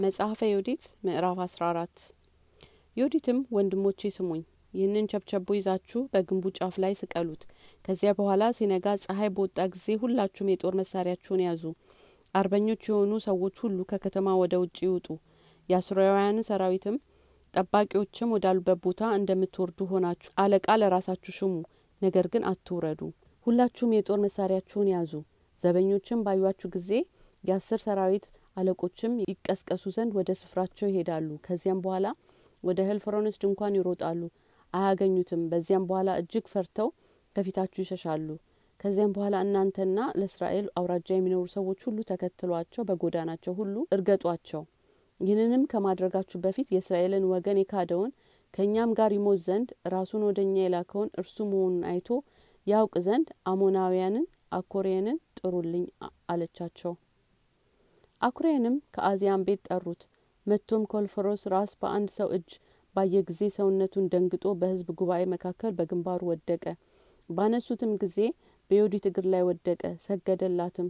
መጽሐፈ ዮዲት ምዕራፍ አስራ አራት። ዮዲትም ወንድሞቼ ስሙኝ ይህንን ቸብቸቦ ይዛችሁ በግንቡ ጫፍ ላይ ስቀሉት። ከዚያ በኋላ ሲነጋ ፀሐይ በወጣ ጊዜ ሁላችሁም የጦር መሳሪያችሁን ያዙ። አርበኞች የሆኑ ሰዎች ሁሉ ከከተማ ወደ ውጭ ይውጡ። የአስራውያን ሰራዊትም ጠባቂዎችም ወዳሉበት ቦታ እንደምትወርዱ ሆናችሁ አለቃ ለራሳችሁ ሽሙ ነገር ግን አትውረዱ። ሁላችሁም የጦር መሳሪያችሁን ያዙ። ዘበኞችም ባዩችሁ ጊዜ የአስር ሰራዊት አለቆችም ይቀስቀሱ ዘንድ ወደ ስፍራቸው ይሄዳሉ። ከዚያም በኋላ ወደ ህልፍሮንስ ድንኳን ይሮጣሉ አያገኙትም። በዚያም በኋላ እጅግ ፈርተው ከፊታችሁ ይሸሻሉ። ከዚያም በኋላ እናንተና ለእስራኤል አውራጃ የሚኖሩ ሰዎች ሁሉ ተከትሏቸው በጎዳናቸው ሁሉ እርገጧቸው። ይህንንም ከማድረጋችሁ በፊት የእስራኤልን ወገን የካደውን ከእኛም ጋር ይሞት ዘንድ ራሱን ወደ እኛ የላከውን እርሱ መሆኑን አይቶ ያውቅ ዘንድ አሞናውያንን አኮሬንን ጥሩልኝ አለቻቸው አኩሬንም ከአዚያም ቤት ጠሩት። መጥቶም ኮልፈሮስ ራስ በአንድ ሰው እጅ ባየ ጊዜ ሰውነቱን ደንግጦ በህዝብ ጉባኤ መካከል በግንባሩ ወደቀ። ባነሱትም ጊዜ በዮዲት እግር ላይ ወደቀ ሰገደላትም።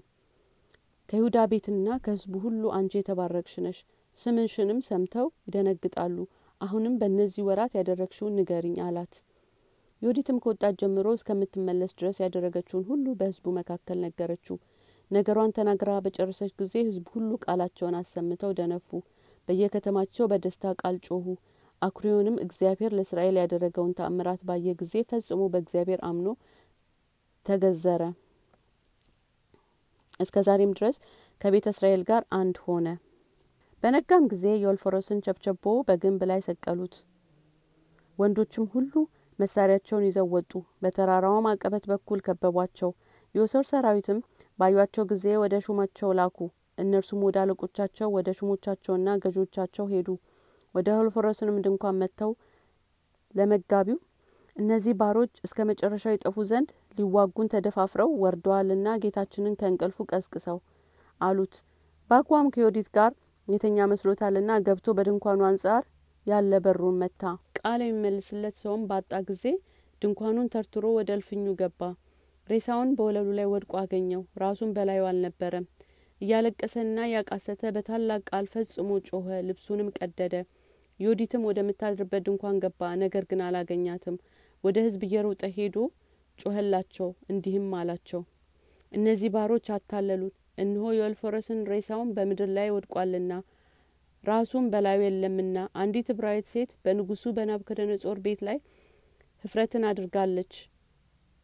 ከይሁዳ ቤትና ከህዝቡ ሁሉ አንቺ የተባረክሽ ነሽ ስምንሽንም ሰምተው ይደነግጣሉ። አሁንም በእነዚህ ወራት ያደረግሽውን ንገሪኝ አላት። ዮዲትም ከወጣት ጀምሮ እስከምትመለስ ድረስ ያደረገችውን ሁሉ በህዝቡ መካከል ነገረችው ነገሯን ተናግራ በጨረሰች ጊዜ ህዝብ ሁሉ ቃላቸውን አሰምተው ደነፉ። በየከተማቸው በደስታ ቃል ጮሁ አኩሪዮንም እግዚአብሔር ለእስራኤል ያደረገውን ተአምራት ባየ ጊዜ ፈጽሞ በእግዚአብሔር አምኖ ተገዘረ። እስከ ዛሬም ድረስ ከቤተ እስራኤል ጋር አንድ ሆነ። በነጋም ጊዜ የወልፎረስን ቸብቸቦ በግንብ ላይ ሰቀሉት። ወንዶችም ሁሉ መሳሪያቸውን ይዘው ወጡ። በተራራውም አቀበት በኩል ከበቧቸው። የሶር ሰራዊትም ባዩቸው ጊዜ ወደ ሹማቸው ላኩ። እነርሱም ወደ አለቆቻቸው ወደ ሹሞቻቸውና ገዦቻቸው ሄዱ። ወደ ሆልፎረስንም ድንኳን መጥተው ለመጋቢው እነዚህ ባሮች እስከ መጨረሻው ይጠፉ ዘንድ ሊዋጉን ተደፋፍረው ወርደዋልና ጌታችንን ከእንቅልፉ ቀስቅሰው አሉት። ባጓም ከዮዲት ጋር የተኛ መስሎታልና ገብቶ በድንኳኑ አንጻር ያለ በሩን መታ። ቃል የሚመልስለት ሰውም ባጣ ጊዜ ድንኳኑን ተርትሮ ወደ እልፍኙ ገባ ሬሳውን በወለሉ ላይ ወድቆ አገኘው። ራሱን በላዩ አልነበረም። እያለቀሰና እያቃሰተ በታላቅ ቃል ፈጽሞ ጮኸ ልብሱንም ቀደደ። ዮዲትም ወደምታድርበት ድንኳን ገባ ነገር ግን አላገኛትም። ወደ ህዝብ እየሮጠ ሄዶ ጮኸላቸው እንዲህም አላቸው እነዚህ ባሮች አታለሉት። እነሆ የወልፎረስን ሬሳውን በምድር ላይ ወድቋልና ራሱም በላዩ የለምና አንዲት እብራዊት ሴት በንጉሱ በናቡከደነጾር ቤት ላይ ህፍረትን አድርጋለች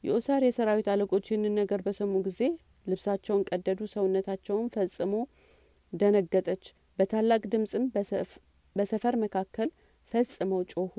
የኦሳር የሰራዊት አለቆች ይህንን ነገር በሰሙ ጊዜ ልብሳቸውን ቀደዱ ሰውነታቸውን ፈጽሞ ደነገጠች። በታላቅ ድምጽም በሰፈር መካከል ፈጽመው ጮሁ